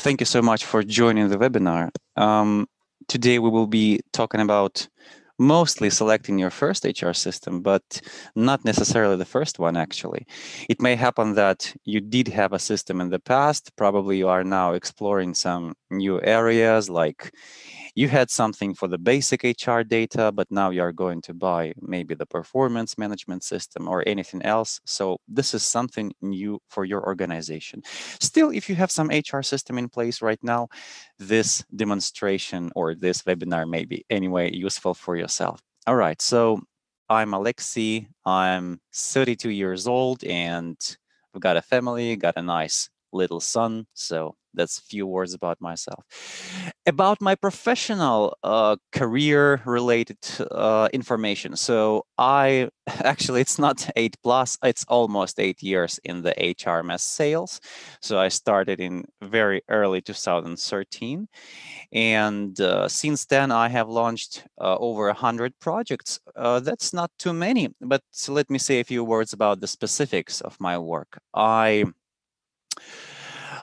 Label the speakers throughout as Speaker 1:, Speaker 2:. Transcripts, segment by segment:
Speaker 1: Thank you so much for joining the webinar. Um, today we will be talking about mostly selecting your first HR system, but not necessarily the first one, actually. It may happen that you did have a system in the past. Probably you are now exploring some new areas like you had something for the basic HR data, but now you are going to buy maybe the performance management system or anything else. So this is something new for your organization. Still, if you have some HR system in place right now, this demonstration or this webinar may be anyway useful for yourself. All right, so I'm Alexei. I'm 32 years old and I've got a family, got a nice little son. So that's a few words about myself. About my professional uh, career related uh, information. So I actually, it's not eight plus, it's almost eight years in the HRMS sales. So I started in very early 2013. And uh, since then, I have launched uh, over 100 projects. Uh, that's not too many, but let me say a few words about the specifics of my work. I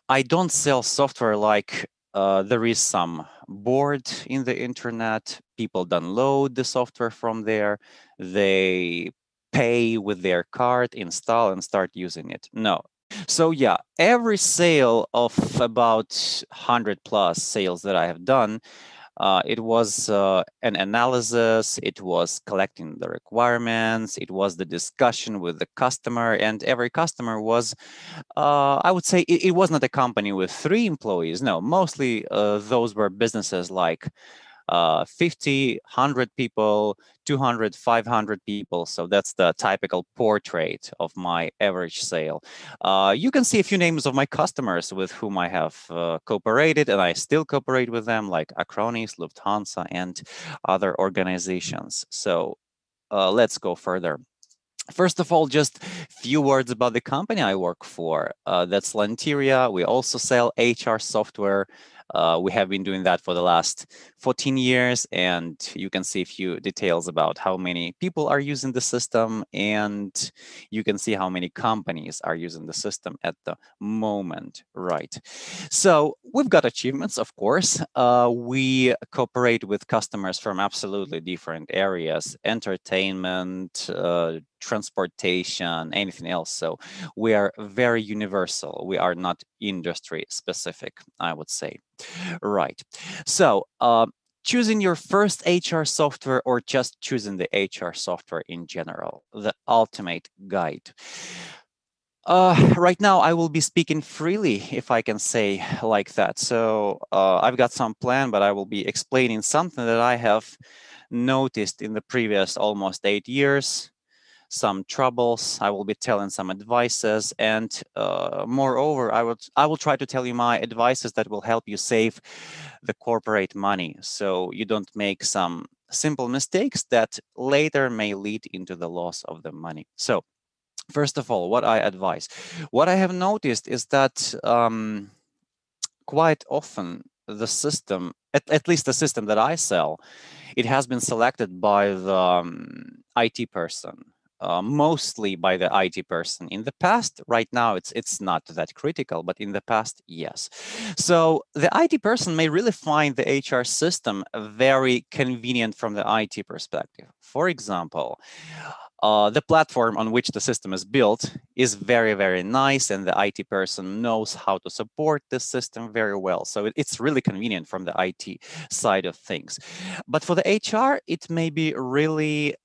Speaker 1: I don't sell software like uh, there is some board in the internet. People download the software from there. They pay with their card, install, and start using it. No. So yeah, every sale of about 100 plus sales that I have done, uh, it was uh, an analysis, it was collecting the requirements, it was the discussion with the customer, and every customer was, uh, I would say, it, it, was not a company with three employees. No, mostly uh, those were businesses like uh, 50, 100 people, 200, 500 people. So that's the typical portrait of my average sale. Uh, you can see a few names of my customers with whom I have uh, cooperated and I still cooperate with them like Acronis, Lufthansa, and other organizations. So uh, let's go further. First of all, just few words about the company I work for. Uh, that's Lanteria. We also sell HR software uh, we have been doing that for the last 14 years, and you can see a few details about how many people are using the system, and you can see how many companies are using the system at the moment, right? So we've got achievements, of course. Uh, we cooperate with customers from absolutely different areas, entertainment, uh, transportation, anything else. So we are very universal. We are not industry specific, I would say. Right. So uh, choosing your first HR software or just choosing the HR software in general, the ultimate guide. Uh, right now, I will be speaking freely, if I can say like that. So uh, I've got some plan, but I will be explaining something that I have noticed in the previous almost eight years some troubles. I will be telling some advices, and uh, moreover, I would I will try to tell you my advices that will help you save the corporate money, so you don't make some simple mistakes that later may lead into the loss of the money. So, first of all, what I advise, what I have noticed is that um, quite often the system, at, at least the system that I sell, it has been selected by the um, IT person uh, mostly by the IT person. In the past, right now, it's it's not that critical, but in the past, yes. So the IT person may really find the HR system very convenient from the IT perspective. For example, uh, the platform on which the system is built is very, very nice, and the IT person knows how to support the system very well. So it, it's really convenient from the IT side of things. But for the HR, it may be really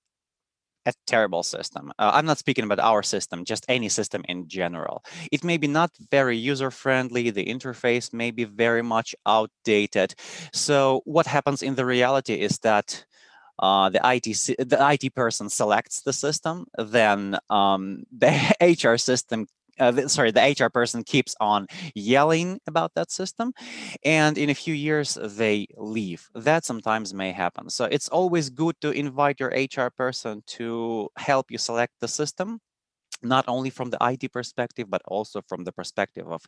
Speaker 1: a terrible system. Uh, I'm not speaking about our system, just any system in general. It may be not very user-friendly. The interface may be very much outdated. So what happens in the reality is that uh, the IT the IT person selects the system, then um, the HR system uh, the, sorry, the HR person keeps on yelling about that system. And in a few years, they leave. That sometimes may happen. So it's always good to invite your HR person to help you select the system not only from the IT perspective, but also from the perspective of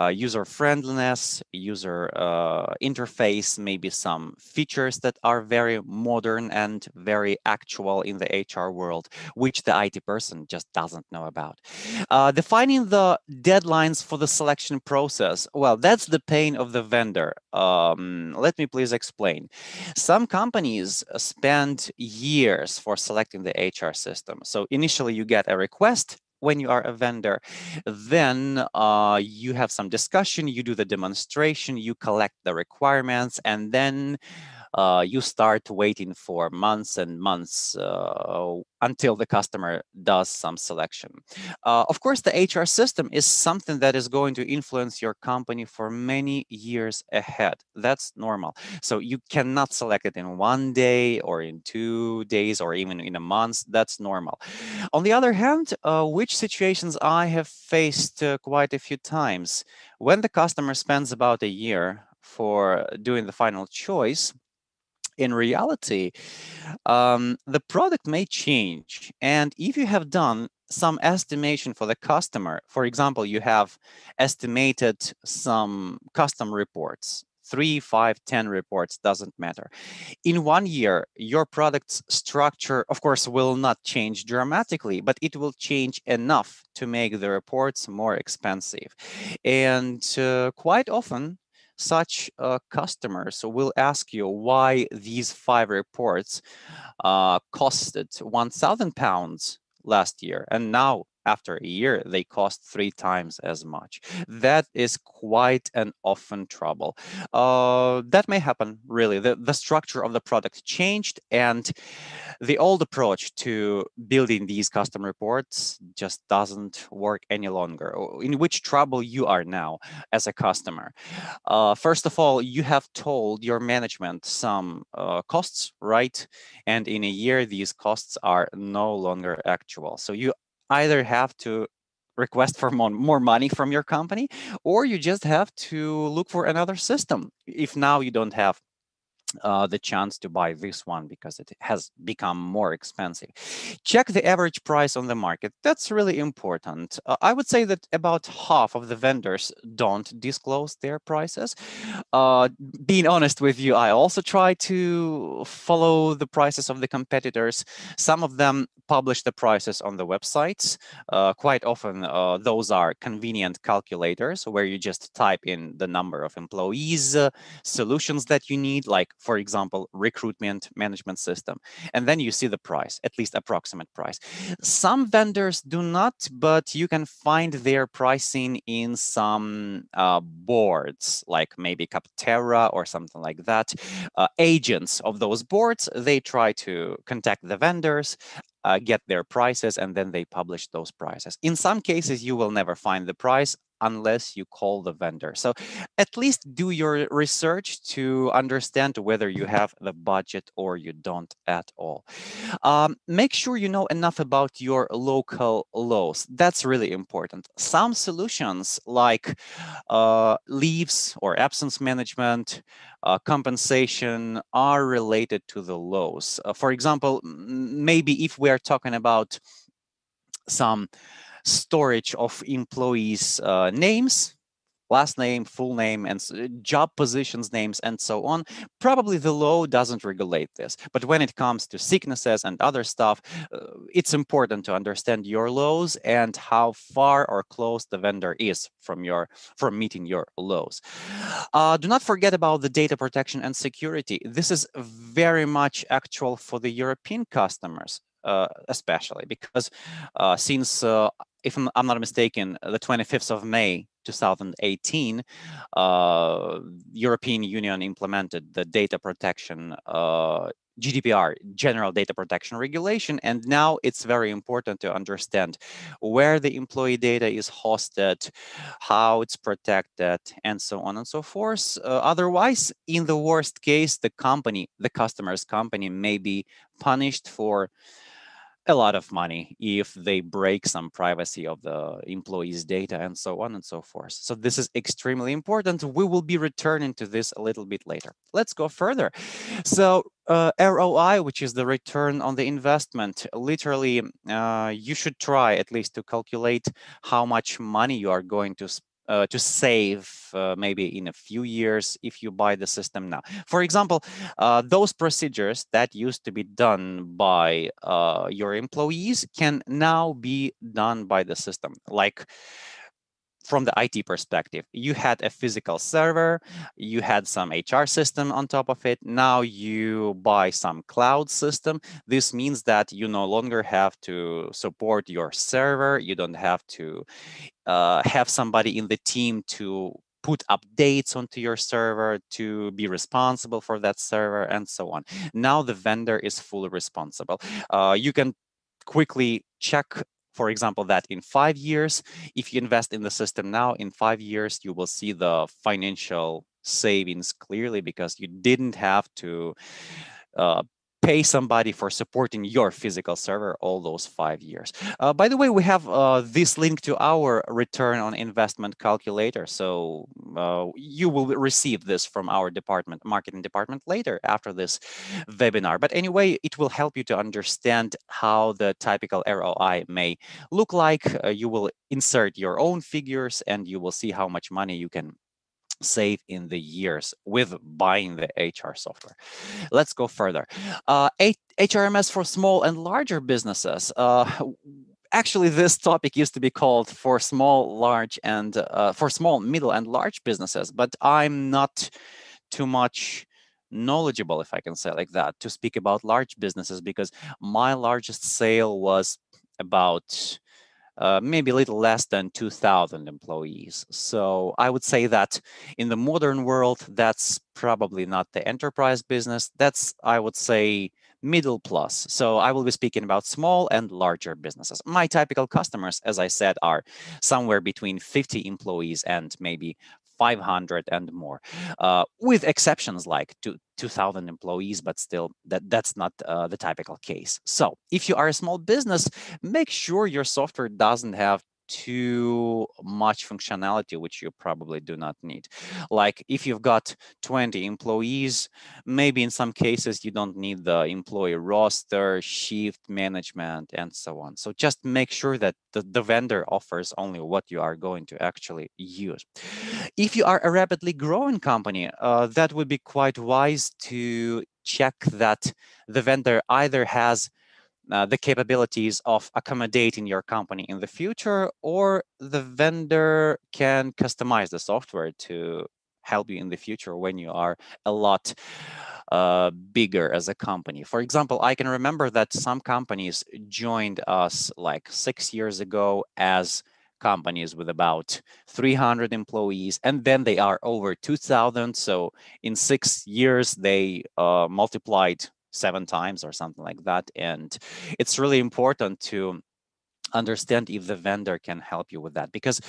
Speaker 1: uh, user friendliness, user uh, interface, maybe some features that are very modern and very actual in the HR world, which the IT person just doesn't know about. Uh, defining the deadlines for the selection process, well, that's the pain of the vendor. Um, let me please explain. Some companies spend years for selecting the HR system. So initially you get a request when you are a vendor. Then uh, you have some discussion, you do the demonstration, you collect the requirements, and then uh, you start waiting for months and months uh, until the customer does some selection. Uh, of course, the HR system is something that is going to influence your company for many years ahead. That's normal. So you cannot select it in one day or in two days or even in a month. That's normal. On the other hand, uh, which situations I have faced uh, quite a few times, when the customer spends about a year for doing the final choice, in reality, um, the product may change. And if you have done some estimation for the customer, for example, you have estimated some custom reports, three, five, ten reports, doesn't matter. In one year, your product's structure, of course, will not change dramatically, but it will change enough to make the reports more expensive. And uh, quite often, such customers will ask you why these five reports uh, costed 1,000 pounds last year and now after a year they cost three times as much. That is quite an often trouble. Uh, that may happen really. The, the structure of the product changed and the old approach to building these custom reports just doesn't work any longer in which trouble you are now as a customer. Uh, first of all you have told your management some uh, costs right? And in a year these costs are no longer actual. So you either have to request for more, money from your company or you just have to look for another system. If now you don't have uh, the chance to buy this one because it has become more expensive. Check the average price on the market. That's really important. Uh, I would say that about half of the vendors don't disclose their prices. Uh, being honest with you, I also try to follow the prices of the competitors. Some of them publish the prices on the websites. Uh, quite often, uh, those are convenient calculators where you just type in the number of employees, uh, solutions that you need, like for example, recruitment management system. And then you see the price, at least approximate price. Some vendors do not, but you can find their pricing in some uh, boards, like maybe Capterra or something like that. Uh, agents of those boards, they try to contact the vendors, uh, get their prices and then they publish those prices. In some cases, you will never find the price unless you call the vendor. So at least do your research to understand whether you have the budget or you don't at all. Um, make sure you know enough about your local laws. That's really important. Some solutions like uh, leaves or absence management, uh, compensation are related to the laws. Uh, for example, maybe if we are talking about some storage of employees' uh, names, last name, full name, and job positions names, and so on. Probably the law doesn't regulate this. But when it comes to sicknesses and other stuff, uh, it's important to understand your laws and how far or close the vendor is from your from meeting your laws. Uh, do not forget about the data protection and security. This is very much actual for the European customers. Uh, especially because uh, since uh, if I'm, I'm, not mistaken, the 25th of May 2018, uh, European Union implemented the data protection uh, GDPR, General Data Protection Regulation, and now it's very important to understand where the employee data is hosted, how it's protected, and so on and so forth. Uh, otherwise, in the worst case, the company, the customer's company, may be punished for a lot of money if they break some privacy of the employees data and so on and so forth. So this is extremely important. We will be returning to this a little bit later. Let's go further. So uh, ROI, which is the return on the investment, literally, uh, you should try at least to calculate how much money you are going to uh, to save uh, maybe in a few years if you buy the system now. For example, uh, those procedures that used to be done by uh, your employees can now be done by the system. Like from the IT perspective, you had a physical server, you had some HR system on top of it. Now you buy some cloud system. This means that you no longer have to support your server. You don't have to uh, have somebody in the team to put updates onto your server to be responsible for that server and so on. Now the vendor is fully responsible. Uh, you can quickly check for example, that in five years, if you invest in the system now, in five years, you will see the financial savings clearly because you didn't have to uh, pay somebody for supporting your physical server all those five years. Uh, by the way, we have uh, this link to our return on investment calculator. So uh, you will receive this from our department, marketing department later after this webinar. But anyway, it will help you to understand how the typical ROI may look like. Uh, you will insert your own figures and you will see how much money you can save in the years with buying the HR software. Let's go further. Uh, HRMS for small and larger businesses. Uh, actually, this topic used to be called for small, large, and uh, for small, middle, and large businesses, but I'm not too much knowledgeable, if I can say like that, to speak about large businesses because my largest sale was about uh, maybe a little less than 2,000 employees. So I would say that in the modern world, that's probably not the enterprise business. That's, I would say, middle plus. So I will be speaking about small and larger businesses. My typical customers, as I said, are somewhere between 50 employees and maybe 500 and more, uh, with exceptions like two, 2,000 employees, but still that, that's not uh, the typical case. So if you are a small business, make sure your software doesn't have too much functionality which you probably do not need. Like if you've got 20 employees maybe in some cases you don't need the employee roster shift management and so on. So just make sure that the, the vendor offers only what you are going to actually use. If you are a rapidly growing company uh, that would be quite wise to check that the vendor either has uh, the capabilities of accommodating your company in the future, or the vendor can customize the software to help you in the future when you are a lot uh, bigger as a company. For example, I can remember that some companies joined us like six years ago as companies with about 300 employees, and then they are over 2,000. So in six years, they uh, multiplied seven times or something like that. And it's really important to understand if the vendor can help you with that because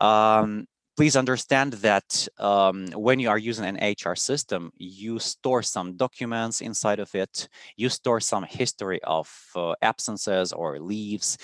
Speaker 1: um, please understand that um, when you are using an HR system, you store some documents inside of it. You store some history of uh, absences or leaves,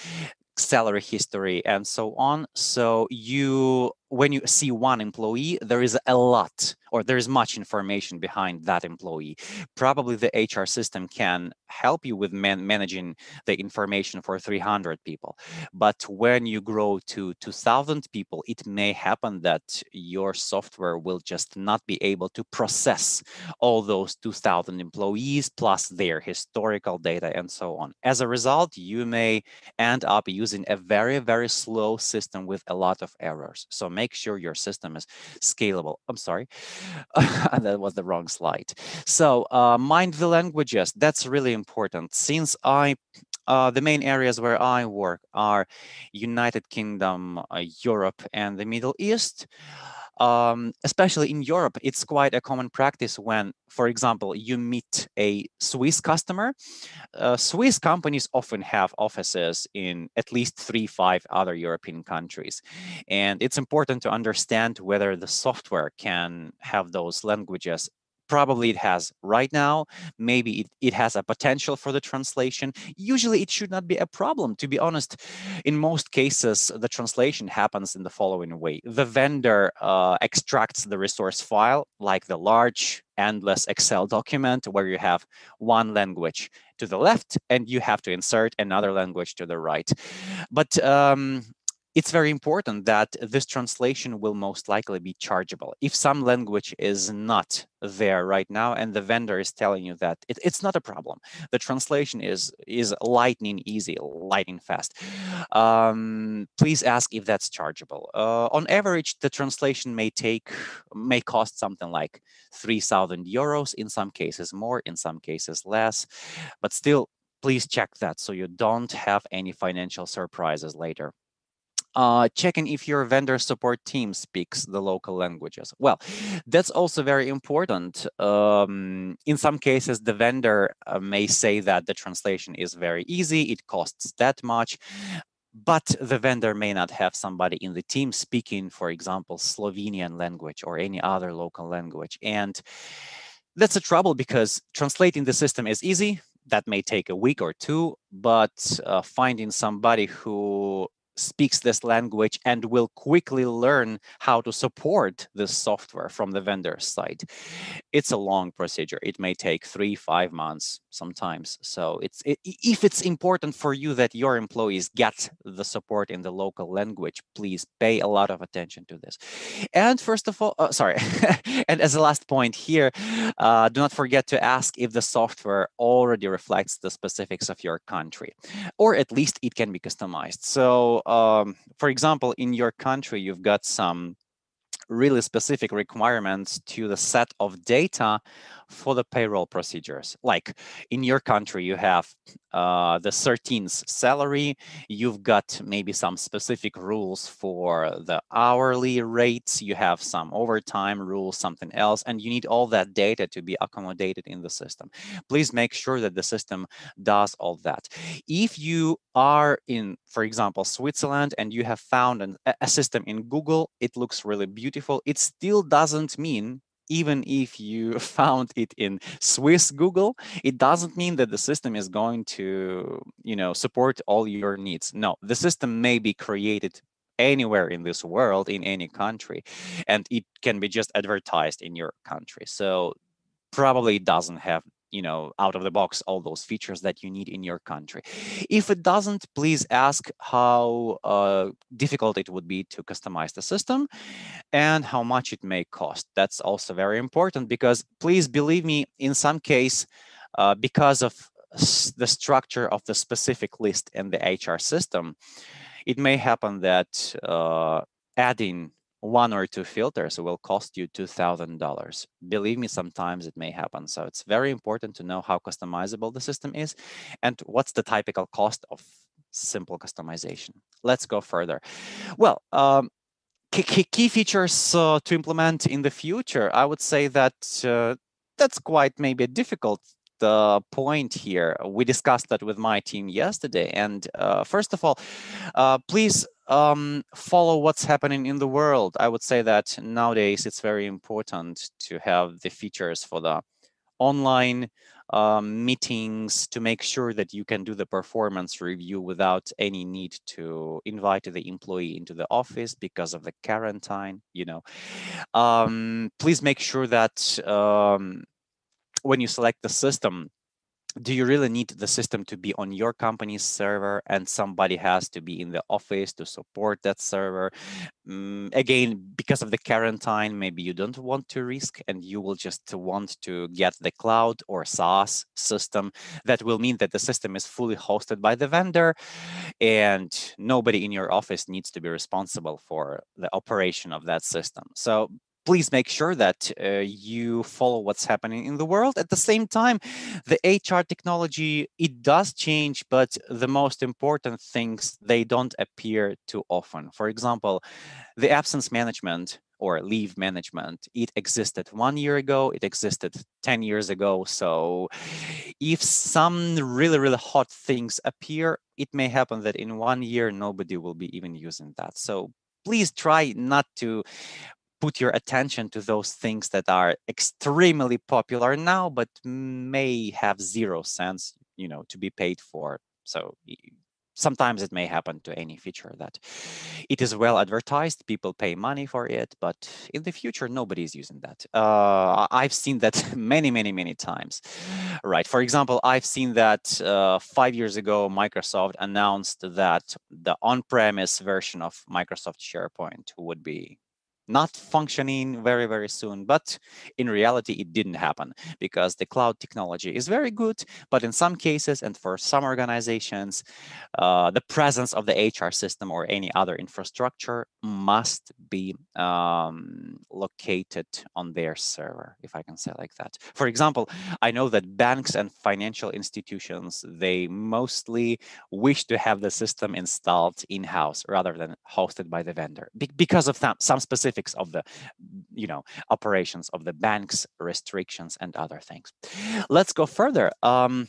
Speaker 1: salary history, and so on. So you when you see one employee, there is a lot or there is much information behind that employee. Probably the HR system can help you with man managing the information for 300 people. But when you grow to 2000 people, it may happen that your software will just not be able to process all those 2000 employees plus their historical data and so on. As a result, you may end up using a very, very slow system with a lot of errors. So make sure your system is scalable. I'm sorry, that was the wrong slide. So uh, mind the languages, that's really important. Since I, uh, the main areas where I work are United Kingdom, uh, Europe, and the Middle East um, especially in Europe, it's quite a common practice when, for example, you meet a Swiss customer. Uh, Swiss companies often have offices in at least three, five other European countries. And it's important to understand whether the software can have those languages probably it has right now maybe it, it has a potential for the translation. Usually it should not be a problem to be honest. In most cases the translation happens in the following way. The vendor uh, extracts the resource file like the large endless excel document where you have one language to the left and you have to insert another language to the right. But um, it's very important that this translation will most likely be chargeable. If some language is not there right now and the vendor is telling you that it, it's not a problem, the translation is is lightning easy, lightning fast. Um, please ask if that's chargeable. Uh, on average, the translation may take may cost something like 3,000 euros. In some cases more, in some cases less, but still please check that so you don't have any financial surprises later uh, checking if your vendor support team speaks the local languages. Well, that's also very important. Um, in some cases, the vendor uh, may say that the translation is very easy, it costs that much, but the vendor may not have somebody in the team speaking, for example, Slovenian language or any other local language. And that's a trouble because translating the system is easy. That may take a week or two, but uh, finding somebody who speaks this language and will quickly learn how to support this software from the vendor side. It's a long procedure. It may take three, five months sometimes. So it's it, if it's important for you that your employees get the support in the local language, please pay a lot of attention to this. And first of all, uh, sorry, and as a last point here, uh, do not forget to ask if the software already reflects the specifics of your country, or at least it can be customized. So um, for example, in your country, you've got some really specific requirements to the set of data for the payroll procedures. Like in your country, you have uh, the 13th salary, you've got maybe some specific rules for the hourly rates, you have some overtime rules, something else, and you need all that data to be accommodated in the system. Please make sure that the system does all that. If you are in, for example, Switzerland and you have found an, a system in Google, it looks really beautiful. It still doesn't mean even if you found it in Swiss Google, it doesn't mean that the system is going to, you know, support all your needs. No, the system may be created anywhere in this world, in any country, and it can be just advertised in your country. So probably doesn't have you know out of the box all those features that you need in your country. If it doesn't please ask how uh, difficult it would be to customize the system and how much it may cost. That's also very important because please believe me in some case uh, because of the structure of the specific list in the hr system it may happen that uh, adding one or two filters will cost you $2,000. Believe me, sometimes it may happen. So it's very important to know how customizable the system is and what's the typical cost of simple customization. Let's go further. Well, um, key, features uh, to implement in the future, I would say that uh, that's quite maybe a difficult the point here. We discussed that with my team yesterday. And uh, first of all, uh, please um, follow what's happening in the world. I would say that nowadays it's very important to have the features for the online um, meetings to make sure that you can do the performance review without any need to invite the employee into the office because of the quarantine, you know. Um, please make sure that um, when you select the system, do you really need the system to be on your company's server and somebody has to be in the office to support that server? Um, again because of the quarantine maybe you don't want to risk and you will just want to get the cloud or saas system. That will mean that the system is fully hosted by the vendor and nobody in your office needs to be responsible for the operation of that system. So please make sure that uh, you follow what's happening in the world. At the same time, the HR technology, it does change, but the most important things, they don't appear too often. For example, the absence management or leave management, it existed one year ago, it existed 10 years ago. So if some really, really hot things appear, it may happen that in one year, nobody will be even using that. So please try not to put your attention to those things that are extremely popular now, but may have zero sense, you know, to be paid for. So sometimes it may happen to any feature that it is well advertised people pay money for it but in the future nobody is using that uh, i've seen that many many many times right for example i've seen that uh, five years ago microsoft announced that the on-premise version of microsoft sharepoint would be not functioning very, very soon. But in reality, it didn't happen because the cloud technology is very good. But in some cases, and for some organizations, uh, the presence of the HR system or any other infrastructure must be um, located on their server, if I can say like that. For example, I know that banks and financial institutions, they mostly wish to have the system installed in-house rather than hosted by the vendor Be because of some specific specifics of the you know operations of the banks restrictions and other things let's go further um,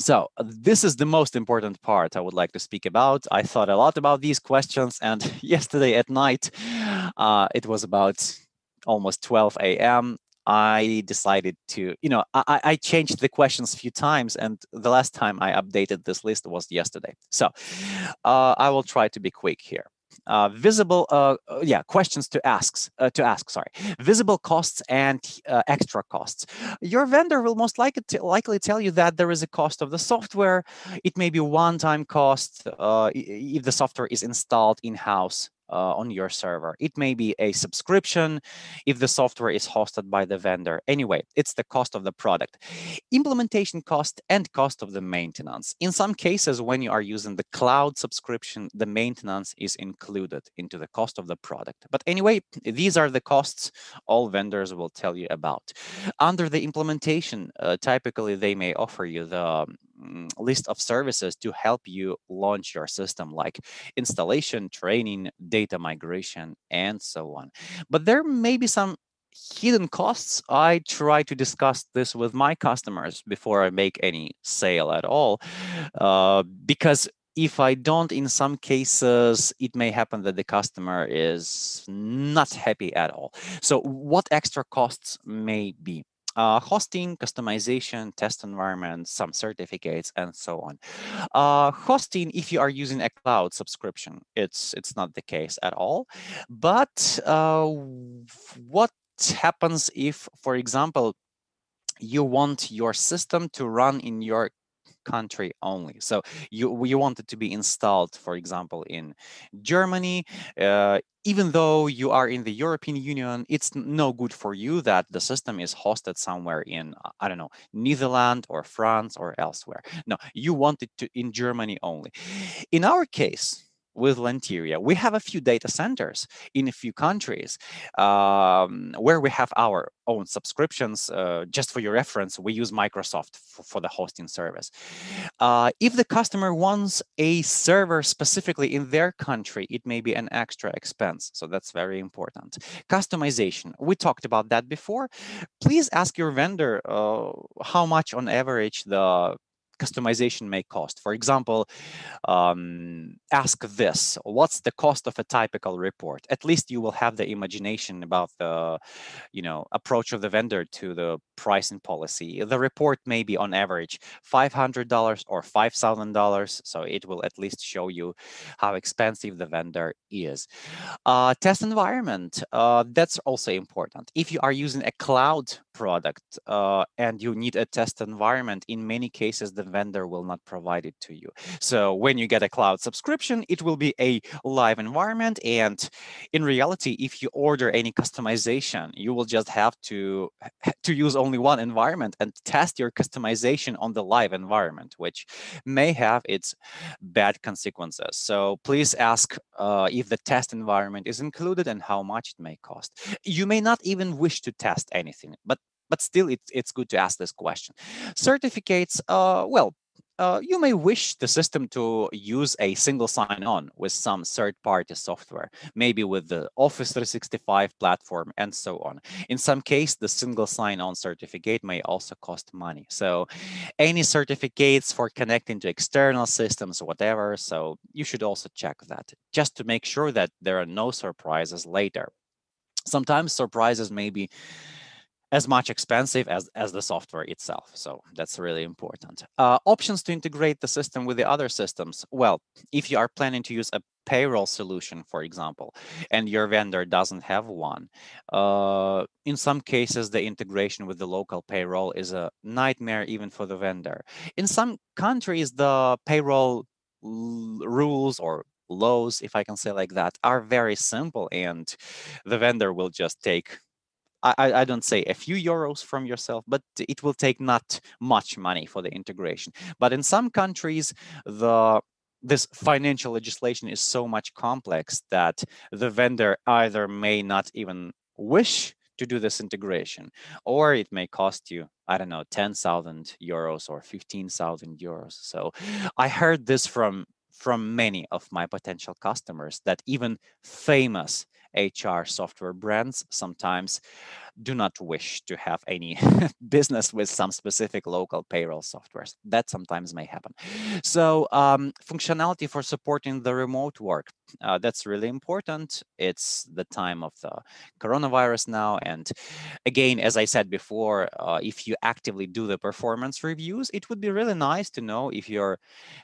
Speaker 1: so this is the most important part I would like to speak about. I thought a lot about these questions, and yesterday at night, uh, it was about almost 12 a.m. I decided to, you know, I, I changed the questions a few times, and the last time I updated this list was yesterday. So uh, I will try to be quick here uh, visible uh, uh, yeah questions to ask uh, to ask sorry. Visible costs and uh, extra costs. Your vendor will most likely likely tell you that there is a cost of the software. It may be one-time cost uh, if the software is installed in-house uh, on your server. It may be a subscription if the software is hosted by the vendor. Anyway, it's the cost of the product. Implementation cost and cost of the maintenance. In some cases, when you are using the cloud subscription, the maintenance is included into the cost of the product. But anyway, these are the costs all vendors will tell you about. Under the implementation, uh, typically they may offer you the list of services to help you launch your system like installation training data migration and so on but there may be some hidden costs i try to discuss this with my customers before i make any sale at all uh, because if I don't, in some cases, it may happen that the customer is not happy at all. So what extra costs may be? Uh, hosting, customization, test environment, some certificates, and so on. Uh, hosting, if you are using a cloud subscription, it's it's not the case at all. But uh, what happens if, for example, you want your system to run in your country only. So you you want it to be installed, for example, in Germany. Uh, even though you are in the European Union, it's no good for you that the system is hosted somewhere in, uh, I don't know, Netherlands or France or elsewhere. No, you want it to in Germany only. In our case, with Lanteria. We have a few data centers in a few countries um, where we have our own subscriptions. Uh, just for your reference, we use Microsoft for, for the hosting service. Uh, if the customer wants a server specifically in their country, it may be an extra expense. So that's very important. Customization, we talked about that before. Please ask your vendor uh, how much on average the customization may cost. For example, um, ask this, what's the cost of a typical report? At least you will have the imagination about the, you know, approach of the vendor to the pricing policy. The report may be on average $500 or $5,000. So it will at least show you how expensive the vendor is. Uh, test environment, uh, that's also important. If you are using a cloud product uh, and you need a test environment, in many cases, the vendor will not provide it to you. So when you get a cloud subscription, it will be a live environment. And in reality, if you order any customization, you will just have to, to use only one environment and test your customization on the live environment, which may have its bad consequences. So please ask uh, if the test environment is included and how much it may cost. You may not even wish to test anything, but but still it's, it's good to ask this question. Certificates, uh, well, uh, you may wish the system to use a single sign-on with some third-party software, maybe with the Office 365 platform and so on. In some case, the single sign-on certificate may also cost money. So any certificates for connecting to external systems, whatever, so you should also check that just to make sure that there are no surprises later. sometimes surprises may be as much expensive as, as the software itself. So that's really important. Uh, options to integrate the system with the other systems. Well, if you are planning to use a payroll solution, for example, and your vendor doesn't have one, uh, in some cases, the integration with the local payroll is a nightmare even for the vendor. In some countries, the payroll rules or laws, if I can say like that, are very simple and the vendor will just take I, I don't say a few euros from yourself, but it will take not much money for the integration. But in some countries, the this financial legislation is so much complex that the vendor either may not even wish to do this integration, or it may cost you, I don't know, 10,000 euros or 15,000 euros. So I heard this from from many of my potential customers that even famous HR software brands sometimes do not wish to have any business with some specific local payroll softwares. That sometimes may happen. So um, functionality for supporting the remote work, uh, that's really important. It's the time of the coronavirus now. And again, as I said before, uh, if you actively do the performance reviews, it would be really nice to know if your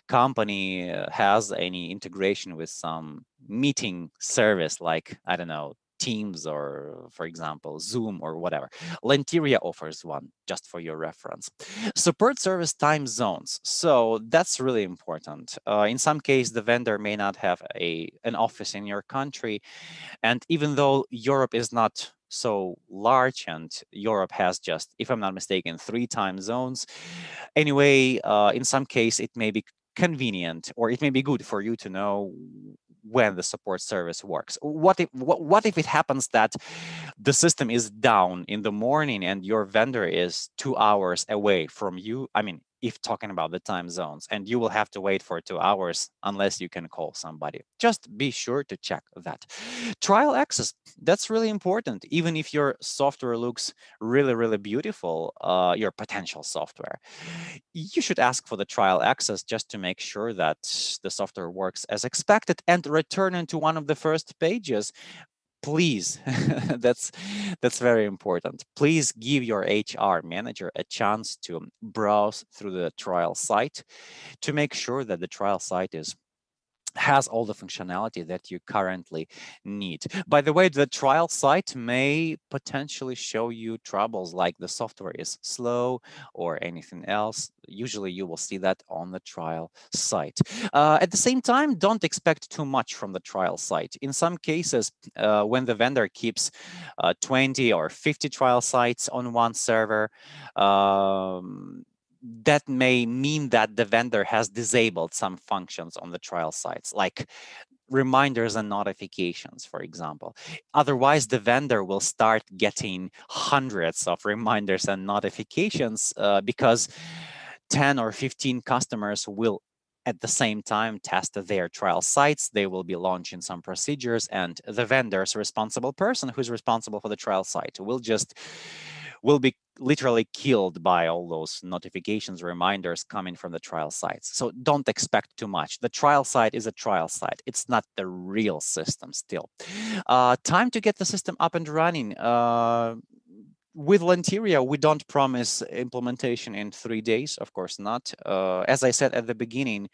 Speaker 1: company uh, has any integration with some meeting service like, I don't know, Teams or, for example, Zoom or whatever. Lanteria offers one, just for your reference. Support service time zones. So that's really important. Uh, in some case, the vendor may not have a an office in your country. And even though Europe is not so large and Europe has just, if I'm not mistaken, three time zones. Anyway, uh, in some case, it may be convenient or it may be good for you to know when the support service works. What if what, what if it happens that the system is down in the morning and your vendor is two hours away from you? I mean, if talking about the time zones and you will have to wait for two hours unless you can call somebody. Just be sure to check that. Trial access that's really important even if your software looks really really beautiful uh, your potential software. You should ask for the trial access just to make sure that the software works as expected and return into one of the first pages please that's that's very important. Please give your hr manager a chance to browse through the trial site to make sure that the trial site is has all the functionality that you currently need. By the way, the trial site may potentially show you troubles like the software is slow or anything else. Usually you will see that on the trial site. Uh, at the same time, don't expect too much from the trial site. In some cases, uh, when the vendor keeps uh, 20 or 50 trial sites on one server, um, that may mean that the vendor has disabled some functions on the trial sites, like reminders and notifications, for example. Otherwise, the vendor will start getting hundreds of reminders and notifications uh, because 10 or 15 customers will at the same time test their trial sites they will be launching some procedures and the vendor's responsible person who's responsible for the trial site will just will be literally killed by all those notifications, reminders coming from the trial sites. So don't expect too much. The trial site is a trial site. It's not the real system still. Uh, time to get the system up and running. Uh, with Lanteria, we don't promise implementation in three days, of course not. Uh, as I said at the beginning,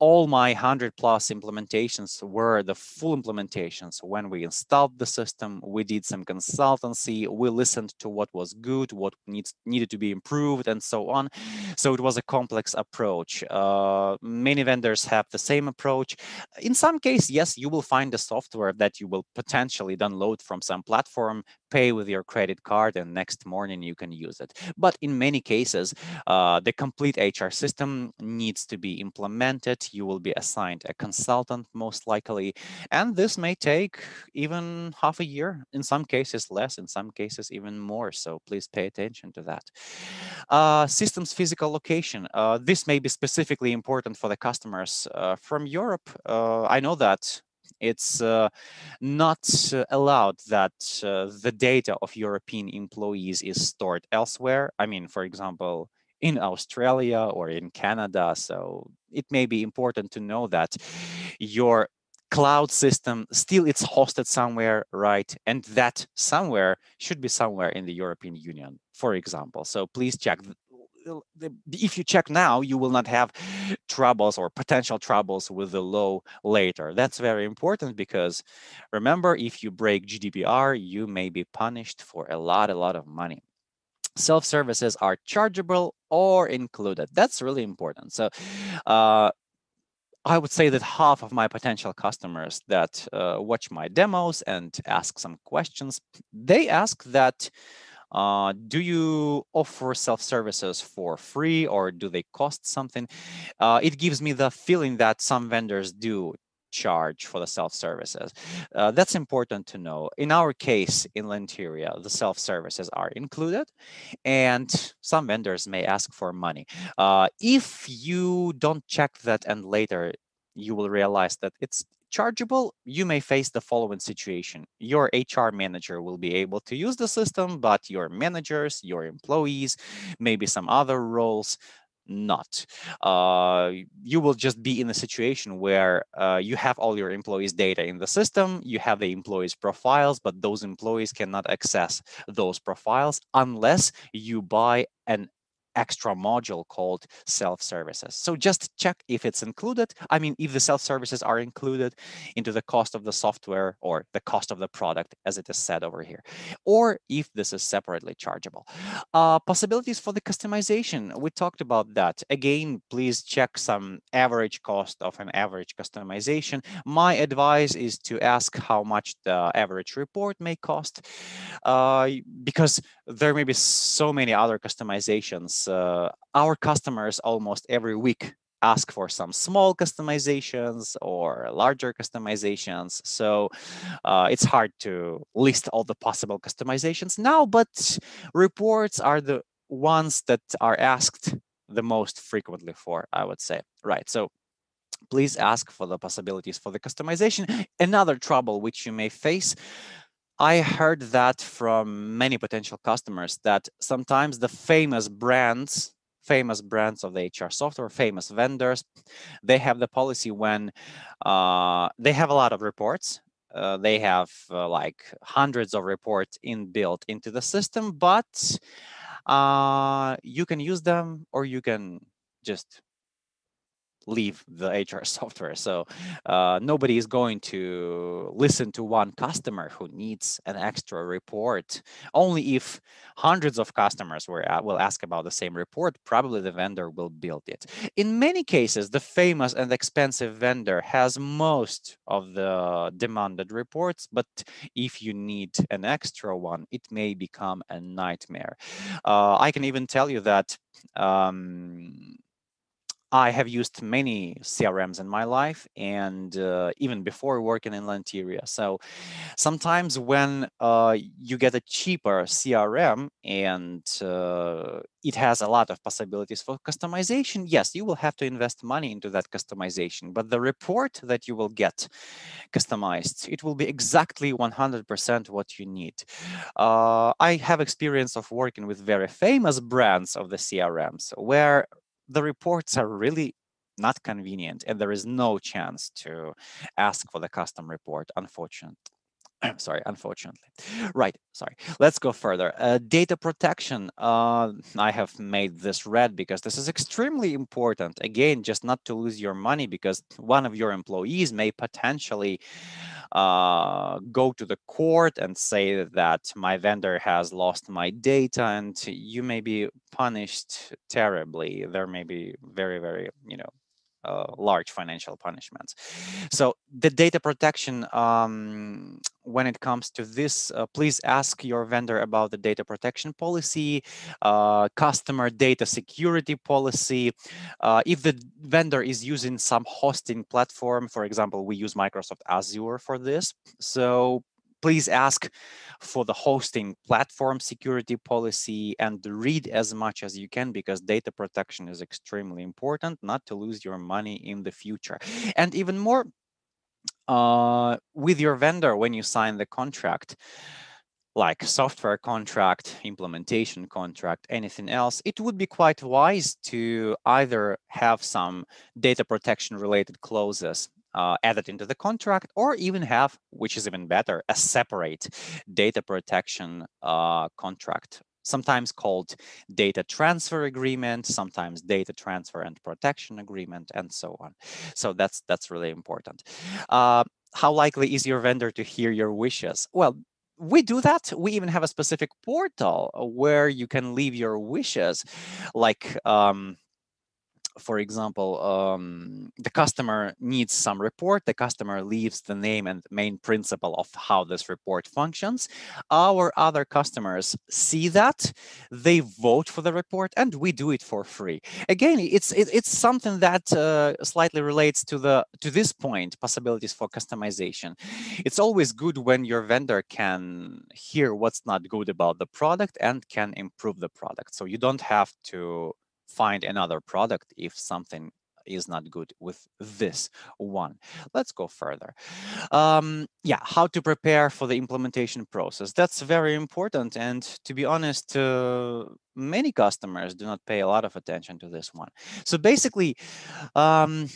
Speaker 1: all my 100 plus implementations were the full implementations. When we installed the system, we did some consultancy, we listened to what was good, what needs needed to be improved, and so on. So it was a complex approach. Uh, many vendors have the same approach. In some case, yes, you will find the software that you will potentially download from some platform, pay with your credit card, and next morning you can use it. But in many cases, uh, the complete HR system needs to be implemented you will be assigned a consultant most likely. And this may take even half a year, in some cases less, in some cases even more. So please pay attention to that. Uh, systems physical location. Uh, this may be specifically important for the customers uh, from Europe. Uh, I know that it's uh, not uh, allowed that uh, the data of European employees is stored elsewhere. I mean, for example, in Australia or in Canada. So it may be important to know that your cloud system, still it's hosted somewhere, right? And that somewhere should be somewhere in the European Union, for example. So please check if you check now, you will not have troubles or potential troubles with the law later. That's very important because remember, if you break GDPR, you may be punished for a lot, a lot of money. Self-services are chargeable or included. That's really important. So uh, I would say that half of my potential customers that uh, watch my demos and ask some questions, they ask that uh, do you offer self-services for free or do they cost something? Uh, it gives me the feeling that some vendors do charge for the self-services. Uh, that's important to know. In our case, in Lanteria, the self-services are included and some vendors may ask for money. Uh, if you don't check that and later you will realize that it's chargeable, you may face the following situation. Your HR manager will be able to use the system, but your managers, your employees, maybe some other roles, not. Uh, you will just be in a situation where uh, you have all your employees' data in the system, you have the employees' profiles, but those employees cannot access those profiles unless you buy an extra module called self-services. So just check if it's included. I mean, if the self-services are included into the cost of the software or the cost of the product, as it is said over here, or if this is separately chargeable. Uh, possibilities for the customization. We talked about that. Again, please check some average cost of an average customization. My advice is to ask how much the average report may cost, uh, because there may be so many other customizations uh, our customers almost every week ask for some small customizations or larger customizations. So uh, it's hard to list all the possible customizations now, but reports are the ones that are asked the most frequently for, I would say. Right. So please ask for the possibilities for the customization. Another trouble which you may face I heard that from many potential customers that sometimes the famous brands, famous brands of the HR software, famous vendors, they have the policy when uh, they have a lot of reports. Uh, they have uh, like hundreds of reports inbuilt into the system, but uh, you can use them or you can just leave the HR software. So uh, nobody is going to listen to one customer who needs an extra report. Only if hundreds of customers were, uh, will ask about the same report, probably the vendor will build it. In many cases, the famous and expensive vendor has most of the demanded reports, but if you need an extra one, it may become a nightmare. Uh, I can even tell you that um, I have used many CRMs in my life and uh, even before working in Lanteria. So sometimes when uh, you get a cheaper CRM and uh, it has a lot of possibilities for customization, yes, you will have to invest money into that customization. But the report that you will get customized, it will be exactly 100% what you need. Uh, I have experience of working with very famous brands of the CRMs where the reports are really not convenient and there is no chance to ask for the custom report, unfortunately. sorry, unfortunately. Right, sorry. Let's go further. Uh, data protection. Uh, I have made this red because this is extremely important. Again, just not to lose your money because one of your employees may potentially uh, go to the court and say that my vendor has lost my data and you may be punished terribly. There may be very, very, you know, uh, large financial punishments. So the data protection, um, when it comes to this, uh, please ask your vendor about the data protection policy, uh, customer data security policy. Uh, if the vendor is using some hosting platform, for example, we use Microsoft Azure for this. So please ask for the hosting platform security policy and read as much as you can because data protection is extremely important not to lose your money in the future. And even more, uh, with your vendor when you sign the contract, like software contract, implementation contract, anything else, it would be quite wise to either have some data protection related clauses uh, added into the contract or even have, which is even better, a separate data protection uh, contract sometimes called data transfer agreement, sometimes data transfer and protection agreement, and so on. So that's that's really important. Uh, how likely is your vendor to hear your wishes? Well, we do that. We even have a specific portal where you can leave your wishes, like um, for example, um, the customer needs some report, the customer leaves the name and main principle of how this report functions. Our other customers see that, they vote for the report, and we do it for free. Again, it's it, it's something that uh, slightly relates to the to this point, possibilities for customization. It's always good when your vendor can hear what's not good about the product and can improve the product. So you don't have to find another product if something is not good with this one. Let's go further. Um, yeah, how to prepare for the implementation process. That's very important. And to be honest, uh, many customers do not pay a lot of attention to this one. So basically, um,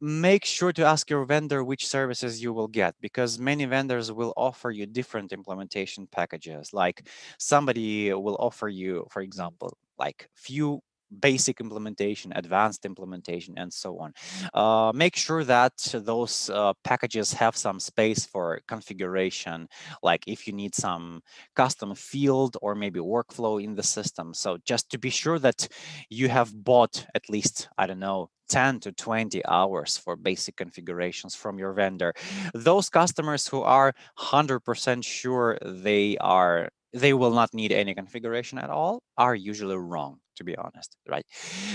Speaker 1: make sure to ask your vendor which services you will get because many vendors will offer you different implementation packages like somebody will offer you for example like few basic implementation, advanced implementation, and so on. Uh, make sure that those uh, packages have some space for configuration, like if you need some custom field or maybe workflow in the system. So just to be sure that you have bought at least, I don't know, 10 to 20 hours for basic configurations from your vendor. Those customers who are 100% sure they are they will not need any configuration at all are usually wrong to be honest, right?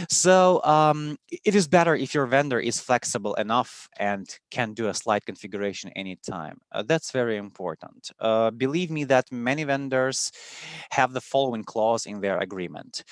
Speaker 1: So um, it is better if your vendor is flexible enough and can do a slight configuration anytime. Uh, that's very important. Uh, believe me that many vendors have the following clause in their agreement.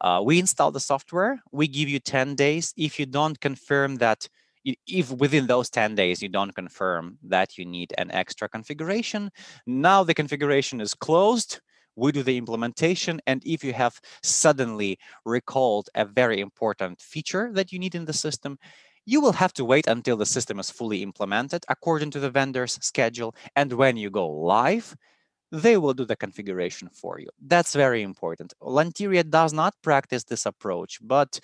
Speaker 1: Uh, we install the software, we give you 10 days. If you don't confirm that if within those 10 days you don't confirm that you need an extra configuration, now the configuration is closed we do the implementation. And if you have suddenly recalled a very important feature that you need in the system, you will have to wait until the system is fully implemented according to the vendor's schedule. And when you go live, they will do the configuration for you. That's very important. Lanteria does not practice this approach, but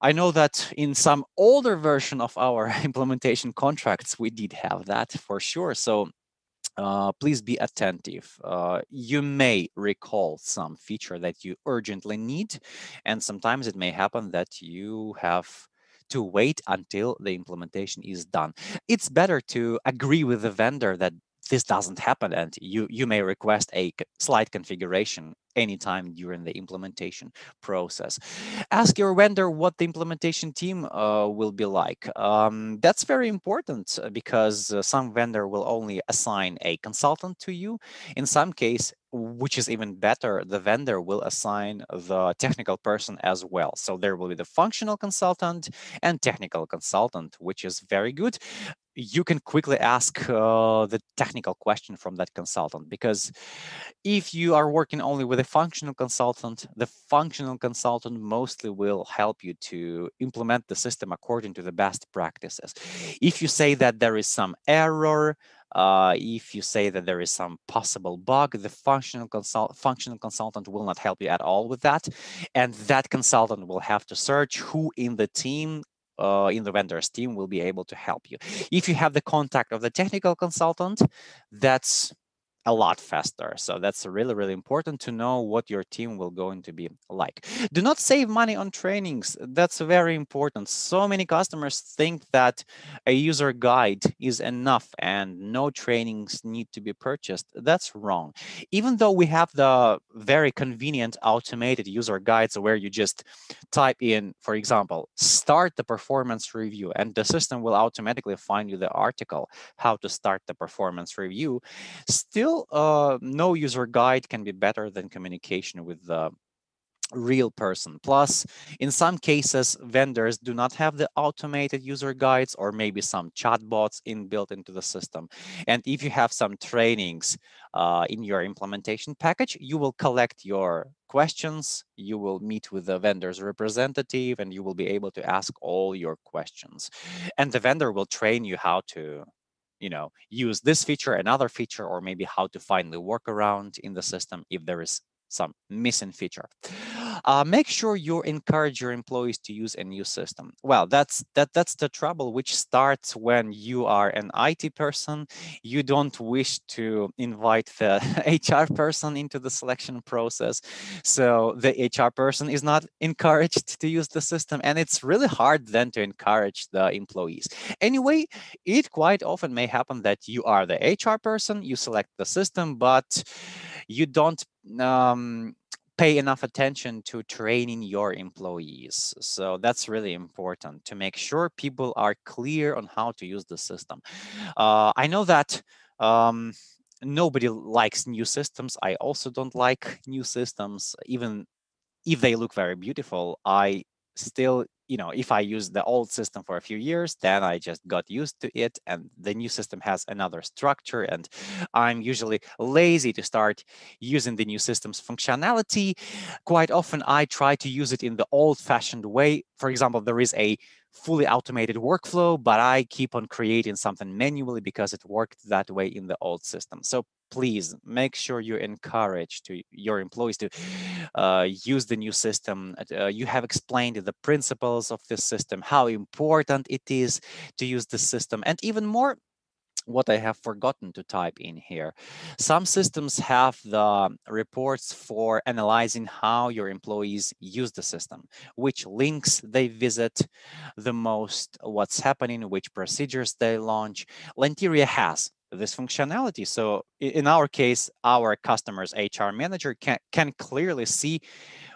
Speaker 1: I know that in some older version of our implementation contracts, we did have that for sure. So uh, please be attentive. Uh, you may recall some feature that you urgently need, and sometimes it may happen that you have to wait until the implementation is done. It's better to agree with the vendor that this doesn't happen and you you may request a slight configuration anytime during the implementation process. Ask your vendor what the implementation team uh, will be like. Um, that's very important uh, because uh, some vendor will only assign a consultant to you. In some case, which is even better, the vendor will assign the technical person as well. So there will be the functional consultant and technical consultant, which is very good you can quickly ask uh, the technical question from that consultant because if you are working only with a functional consultant the functional consultant mostly will help you to implement the system according to the best practices. If you say that there is some error uh, if you say that there is some possible bug, the functional consult functional consultant will not help you at all with that, and that consultant will have to search who in the team uh, in the vendor's team will be able to help you. If you have the contact of the technical consultant, that's a lot faster. So that's really, really important to know what your team will going to be like. Do not save money on trainings. That's very important. So many customers think that a user guide is enough and no trainings need to be purchased. That's wrong. Even though we have the very convenient automated user guides where you just type in, for example, start the performance review and the system will automatically find you the article, how to start the performance review. Still, uh, no user guide can be better than communication with the real person. Plus, in some cases, vendors do not have the automated user guides or maybe some chatbots inbuilt into the system. And if you have some trainings uh, in your implementation package, you will collect your questions, you will meet with the vendor's representative, and you will be able to ask all your questions. And the vendor will train you how to you know use this feature another feature or maybe how to find the workaround in the system if there is some missing feature. Uh, make sure you encourage your employees to use a new system. Well, that's that that's the trouble which starts when you are an IT person. You don't wish to invite the HR person into the selection process. So the HR person is not encouraged to use the system. And it's really hard then to encourage the employees. Anyway, it quite often may happen that you are the HR person, you select the system, but you don't um, pay enough attention to training your employees. So that's really important to make sure people are clear on how to use the system. Uh, I know that um, nobody likes new systems. I also don't like new systems, even if they look very beautiful. I still you know, if I use the old system for a few years, then I just got used to it and the new system has another structure and I'm usually lazy to start using the new system's functionality. Quite often I try to use it in the old fashioned way. For example, there is a fully automated workflow, but I keep on creating something manually because it worked that way in the old system. So please make sure you encourage to your employees to uh, use the new system. Uh, you have explained the principles of this system, how important it is to use the system, and even more what I have forgotten to type in here. Some systems have the reports for analyzing how your employees use the system, which links they visit the most, what's happening, which procedures they launch. Lanteria has this functionality. So in our case, our customers HR manager can, can clearly see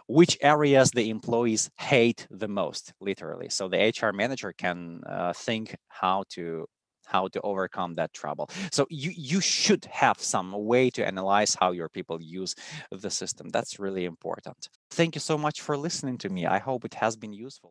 Speaker 1: which areas the employees hate the most, literally. So the HR manager can uh, think how to how to overcome that trouble. So you you should have some way to analyze how your people use the system. That's really important. Thank you so much for listening to me. I hope it has been useful.